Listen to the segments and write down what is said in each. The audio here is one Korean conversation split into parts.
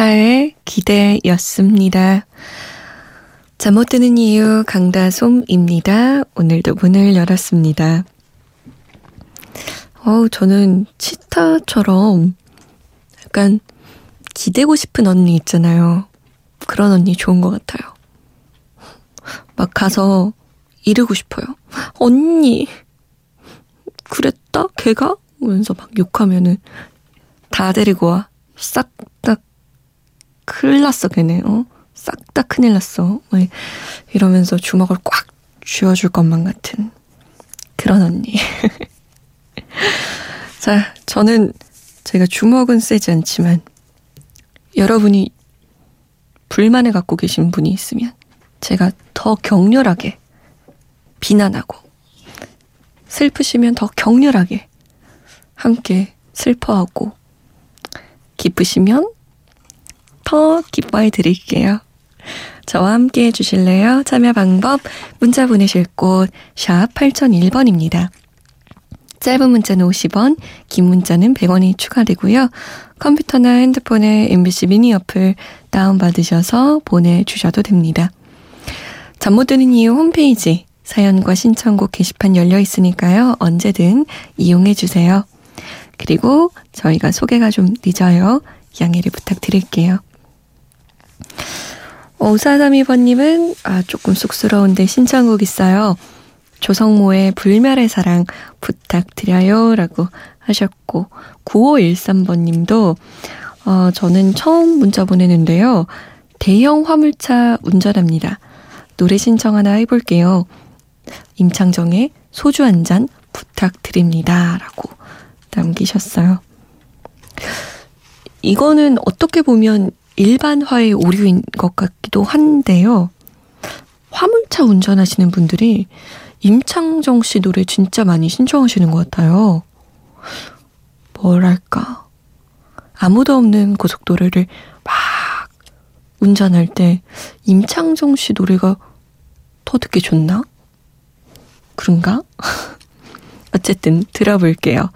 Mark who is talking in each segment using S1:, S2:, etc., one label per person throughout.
S1: 칠타의 기대였습니다. 잠 못 드는 이유 강다솜입니다. 오늘도 문을 열었습니다. 어우, 저는 치타처럼 약간 기대고 싶은 언니 있잖아요. 그런 언니 좋은 것 같아요. 막 가서 이르고 싶어요. 언니, 그랬다? 걔가? 하면서 막 욕하면은 다 데리고 와. 싹다 큰일 났어, 걔네, 어? 싹 다 큰일 났어. 뭐 이러면서 주먹을 꽉 쥐어줄 것만 같은 그런 언니. 자, 저는 제가 주먹은 세지 않지만 여러분이 불만을 갖고 계신 분이 있으면 제가 더 격렬하게 비난하고 슬프시면 더 격렬하게 함께 슬퍼하고 기쁘시면 더 기뻐해 드릴게요. 저와 함께 해주실래요? 참여 방법 문자 보내실 곳 샵 8001번입니다. 짧은 문자는 50원, 긴 문자는 100원이 추가되고요. 컴퓨터나 핸드폰에 MBC 미니 어플 다운받으셔서 보내주셔도 됩니다. 잠 못 드는 이유 홈페이지 사연과 신청곡 게시판 열려 있으니까요. 언제든 이용해 주세요. 그리고 저희가 소개가 좀 늦어요. 양해를 부탁드릴게요. 5432번님은, 아, 조금 쑥스러운데 신청곡 있어요. 조성모의 불멸의 사랑 부탁드려요. 라고 하셨고, 9513번님도, 어, 저는 처음 문자 보내는데요. 대형 화물차 운전합니다. 노래 신청 하나 해볼게요. 임창정의 소주 한 잔 부탁드립니다. 라고 남기셨어요. 이거는 어떻게 보면 일반화의 오류인 것 같기도 한데요. 화물차 운전하시는 분들이 임창정 씨 노래 진짜 많이 신청하시는 것 같아요. 뭐랄까. 아무도 없는 고속도로를 막 운전할 때 임창정 씨 노래가 더 듣기 좋나? 그런가? 어쨌든 들어볼게요.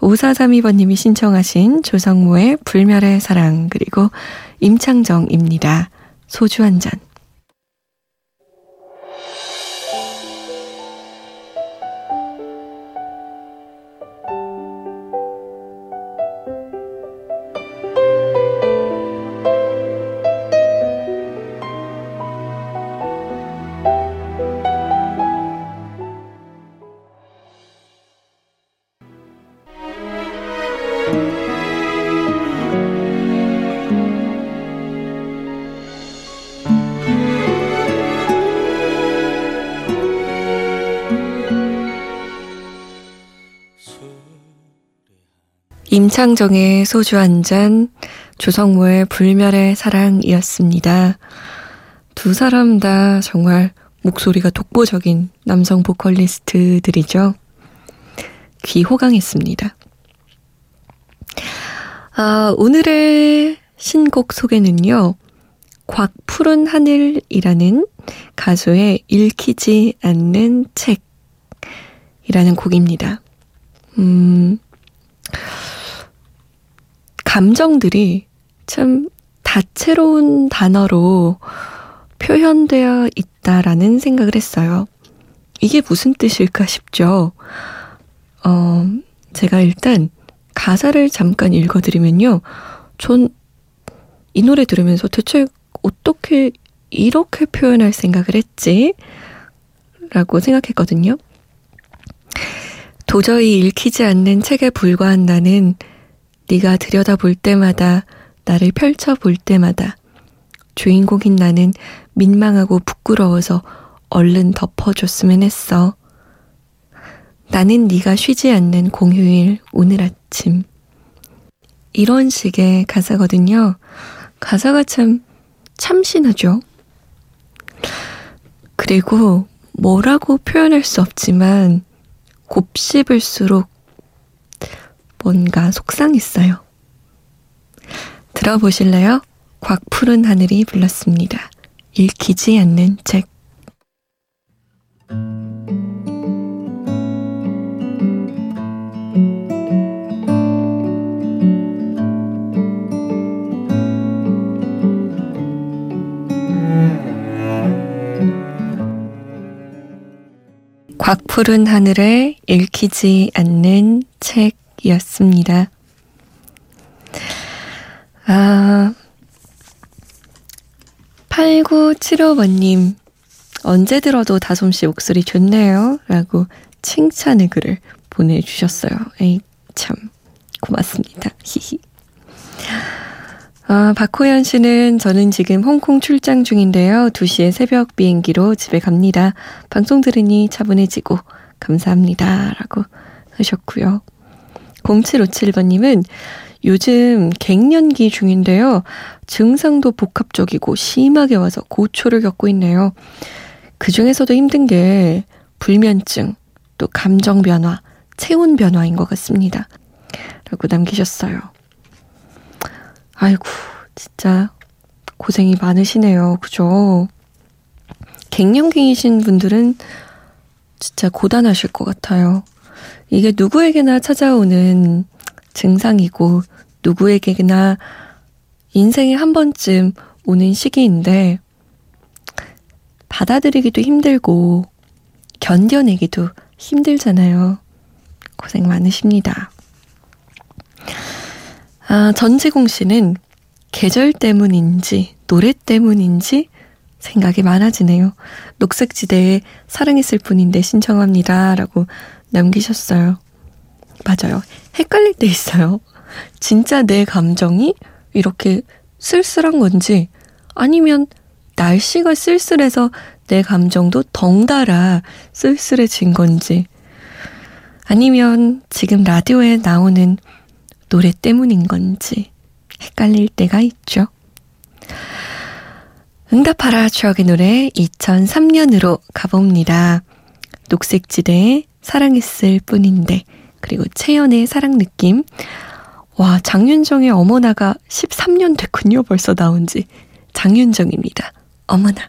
S1: 5432번님이 신청하신 조성모의 불멸의 사랑 그리고 임창정입니다. 소주 한 잔. 임창정의 소주 한 잔, 조성모의 불멸의 사랑이었습니다. 두 사람 다 정말 목소리가 독보적인 남성 보컬리스트들이죠. 귀 호강했습니다. 아, 오늘의 신곡 소개는요, 곽 푸른 하늘이라는 가수의 읽히지 않는 책이라는 곡입니다. 음, 감정들이 참 다채로운 단어로 표현되어 있다라는 생각을 했어요. 이게 무슨 뜻일까 싶죠. 어, 제가 일단 가사를 잠깐 읽어드리면요. 전 이 노래 들으면서 대체 어떻게 이렇게 표현할 생각을 했지? 라고 생각했거든요. 도저히 읽히지 않는 책에 불과한 나는 네가 들여다볼 때마다 나를 펼쳐볼 때마다 주인공인 나는 민망하고 부끄러워서 얼른 덮어줬으면 했어. 나는 네가 쉬지 않는 공휴일 오늘 아침. 이런 식의 가사거든요. 가사가 참 참신하죠. 그리고 뭐라고 표현할 수 없지만 곱씹을수록 뭔가 속상했어요. 들어보실래요? 곽푸른 하늘이 불렀습니다. 읽히지 않는 책. 곽푸른 하늘에 읽히지 않는 책 이었습니다. 아, 8975번님, 언제 들어도 다솜씨 목소리 좋네요. 라고 칭찬의 글을 보내주셨어요. 에이, 참, 고맙습니다. 히히. 아, 박호연 씨는 저는 지금 홍콩 출장 중인데요. 2시에 새벽 비행기로 집에 갑니다. 방송 들으니 차분해지고 감사합니다. 라고 하셨고요. 0757번님은 요즘 갱년기 중인데요. 증상도 복합적이고 심하게 와서 고초를 겪고 있네요. 그 중에서도 힘든 게 불면증, 또 감정 변화, 체온 변화인 것 같습니다. 라고 남기셨어요. 아이고, 진짜 고생이 많으시네요. 그죠? 갱년기이신 분들은 진짜 고단하실 것 같아요. 이게 누구에게나 찾아오는 증상이고, 누구에게나 인생에 한 번쯤 오는 시기인데, 받아들이기도 힘들고, 견뎌내기도 힘들잖아요. 고생 많으십니다. 아, 전지공 씨는 계절 때문인지 노래 때문인지 생각이 많아지네요. 녹색지대에 사랑했을 뿐인데 신청합니다. 라고 남기셨어요. 맞아요. 헷갈릴 때 있어요. 진짜 내 감정이 이렇게 쓸쓸한 건지 아니면 날씨가 쓸쓸해서 내 감정도 덩달아 쓸쓸해진 건지 아니면 지금 라디오에 나오는 노래 때문인 건지 헷갈릴 때가 있죠. 응답하라 추억의 노래 2003년으로 가봅니다. 녹색지대에 사랑했을 뿐인데 그리고 채연의 사랑 느낌 와 장윤정의 어머나가 13년 됐군요 벌써 나온지 장윤정입니다. 어머나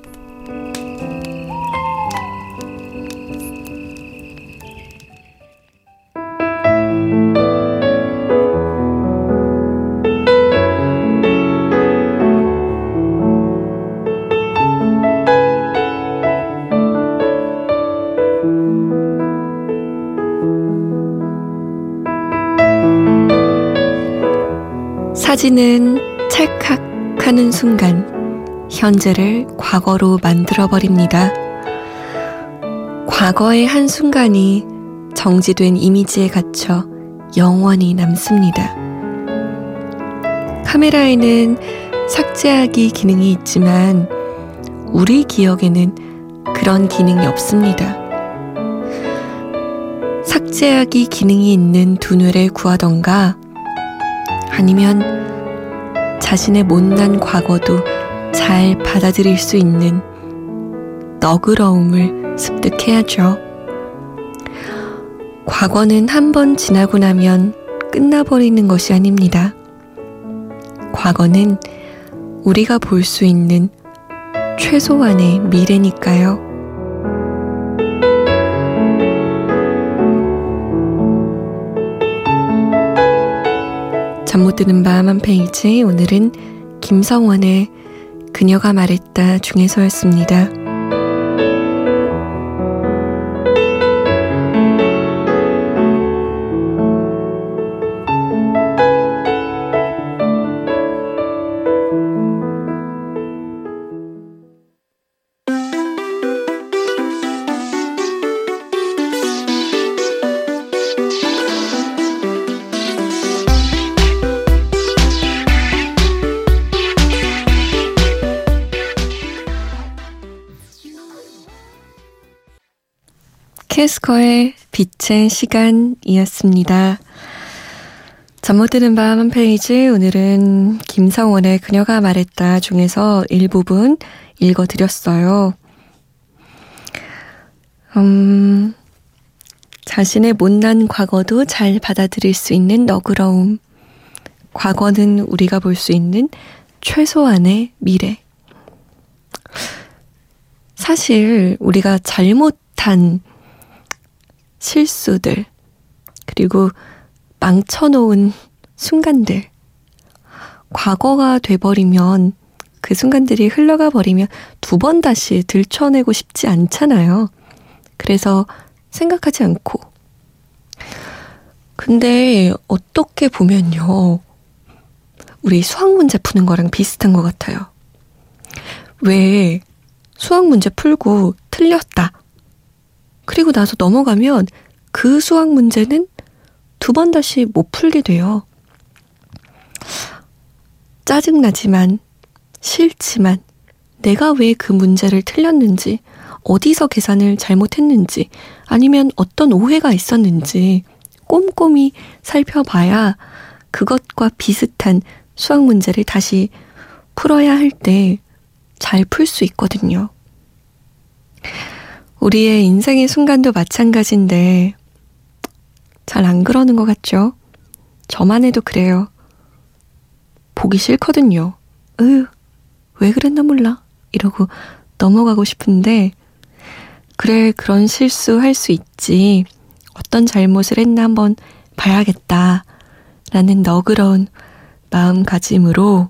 S1: 사진은 찰칵 하는 순간 현재를 과거로 만들어버립니다. 과거의 한순간이 정지된 이미지에 갇혀 영원히 남습니다. 카메라에는 삭제하기 기능이 있지만 우리 기억에는 그런 기능이 없습니다. 삭제하기 기능이 있는 두뇌를 구하던가 아니면 자신의 못난 과거도 잘 받아들일 수 있는 너그러움을 습득해야죠. 과거는 한 번 지나고 나면 끝나버리는 것이 아닙니다. 과거는 우리가 볼 수 있는 최소한의 미래니까요. 잠 못 드는 밤 한 페이지 오늘은 김성원의 그녀가 말했다 중에서였습니다. 캐스커의 빛의 시간이었습니다. 잠 못 드는 밤 한 페이지 오늘은 김성원의 그녀가 말했다 중에서 일부분 읽어드렸어요. 음, 자신의 못난 과거도 잘 받아들일 수 있는 너그러움. 과거는 우리가 볼 수 있는 최소한의 미래. 사실 우리가 잘못한 실수들, 그리고 망쳐놓은 순간들, 과거가 돼버리면 그 순간들이 흘러가 버리면 두 번 다시 들춰내고 싶지 않잖아요. 그래서 생각하지 않고. 근데 어떻게 보면요. 우리 수학 문제 푸는 거랑 비슷한 것 같아요. 왜 수학 문제 풀고 틀렸다. 그리고 나서 넘어가면 그 수학 문제는 두 번 다시 못 풀게 돼요. 짜증나지만, 싫지만, 내가 왜 그 문제를 틀렸는지, 어디서 계산을 잘못했는지, 아니면 어떤 오해가 있었는지 꼼꼼히 살펴봐야 그것과 비슷한 수학 문제를 다시 풀어야 할 때 잘 풀 수 있거든요. 우리의 인생의 순간도 마찬가지인데 잘 안 그러는 것 같죠? 저만 해도 그래요. 보기 싫거든요. 으, 왜 그랬나 몰라. 이러고 넘어가고 싶은데, 그래, 그런 실수 할 수 있지. 어떤 잘못을 했나 한번 봐야겠다. 라는 너그러운 마음가짐으로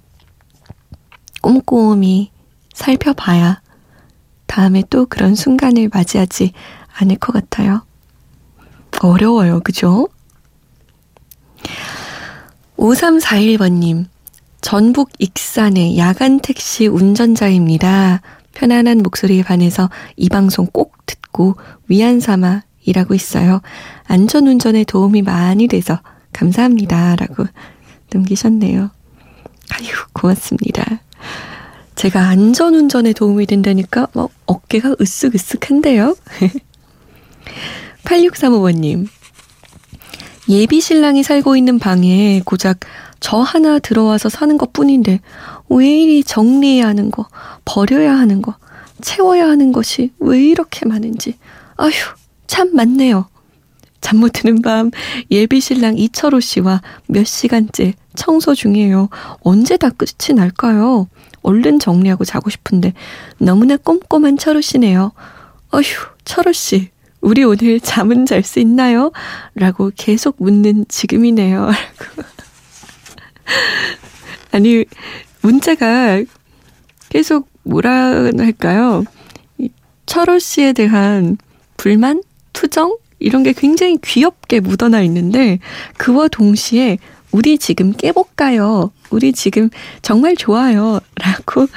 S1: 꼼꼼히 살펴봐야 다음에 또 그런 순간을 맞이하지 않을 것 같아요. 어려워요. 그죠? 5341번님, 전북 익산의 야간 택시 운전자입니다. 편안한 목소리에 반해서 이 방송 꼭 듣고 위안 삼아 일하고 있어요. 안전 운전에 도움이 많이 돼서 감사합니다. 라고 남기셨네요. 아유, 고맙습니다. 제가 안전운전에 도움이 된다니까 뭐 어깨가 으쓱으쓱한데요. 8635번님. 예비 신랑이 살고 있는 방에 고작 저 하나 들어와서 사는 것 뿐인데 왜 이리 정리해야 하는 거, 버려야 하는 거, 채워야 하는 것이 왜 이렇게 많은지. 아휴, 참 많네요. 잠 못 드는 밤 예비 신랑 이철호 씨와 몇 시간째 청소 중이에요. 언제 다 끝이 날까요? 얼른 정리하고 자고 싶은데 너무나 꼼꼼한 철우 씨네요. 어휴, 철우 씨, 우리 오늘 잠은 잘 수 있나요? 라고 계속 묻는 지금이네요. 아니, 문자가 계속 뭐라 할까요? 철호 씨에 대한 불만? 투정? 이런 게 굉장히 귀엽게 묻어나 있는데, 그와 동시에 우리 지금 깨볼까요? 우리 지금 정말 좋아요. 라고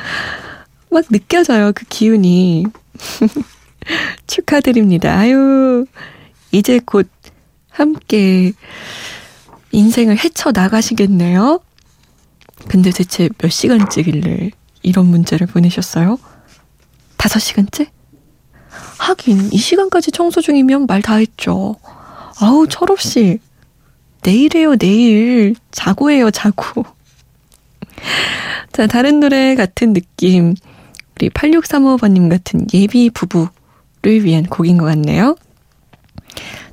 S1: 막 느껴져요. 그 기운이. 축하드립니다. 아유, 이제 곧 함께 인생을 헤쳐 나가시겠네요. 근데 대체 몇 시간째길래 이런 문제를 보내셨어요? 다섯 시간째? 하긴, 이 시간까지 청소 중이면 말 다 했죠. 아우, 철없이. 내일이에요, 내일. 자고 해요, 자고. 자, 다른 노래 같은 느낌. 우리 8635번님 같은 예비 부부를 위한 곡인 것 같네요.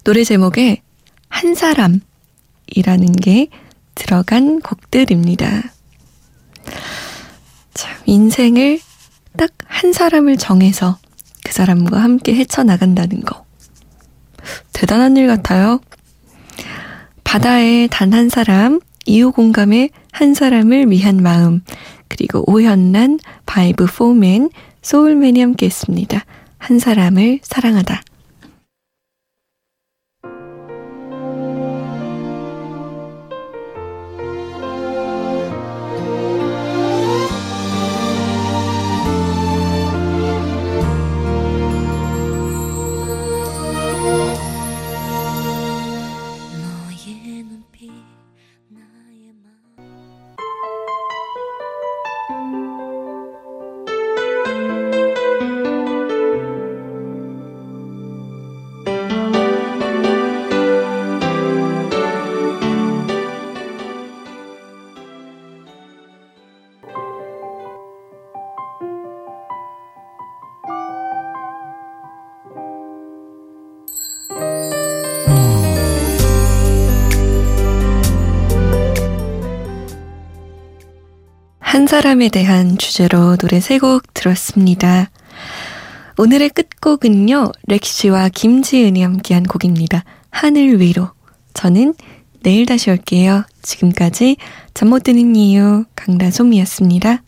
S1: 노래 제목에 한 사람이라는 게 들어간 곡들입니다. 참, 인생을 딱 한 사람을 정해서 그 사람과 함께 헤쳐나간다는 거. 대단한 일 같아요. 바다에 단 한 사람, 이후 공감에 한 사람을 위한 마음, 그리고 오현란, 바이브 포맨, 소울맨이 함께 했습니다. 한 사람을 사랑하다. 사람에 대한 주제로 노래 세 곡 들었습니다. 오늘의 끝곡은요, 렉시와 김지은이 함께한 곡입니다. 하늘 위로. 저는 내일 다시 올게요. 지금까지 잠 못 드는 이유 강다솜이었습니다.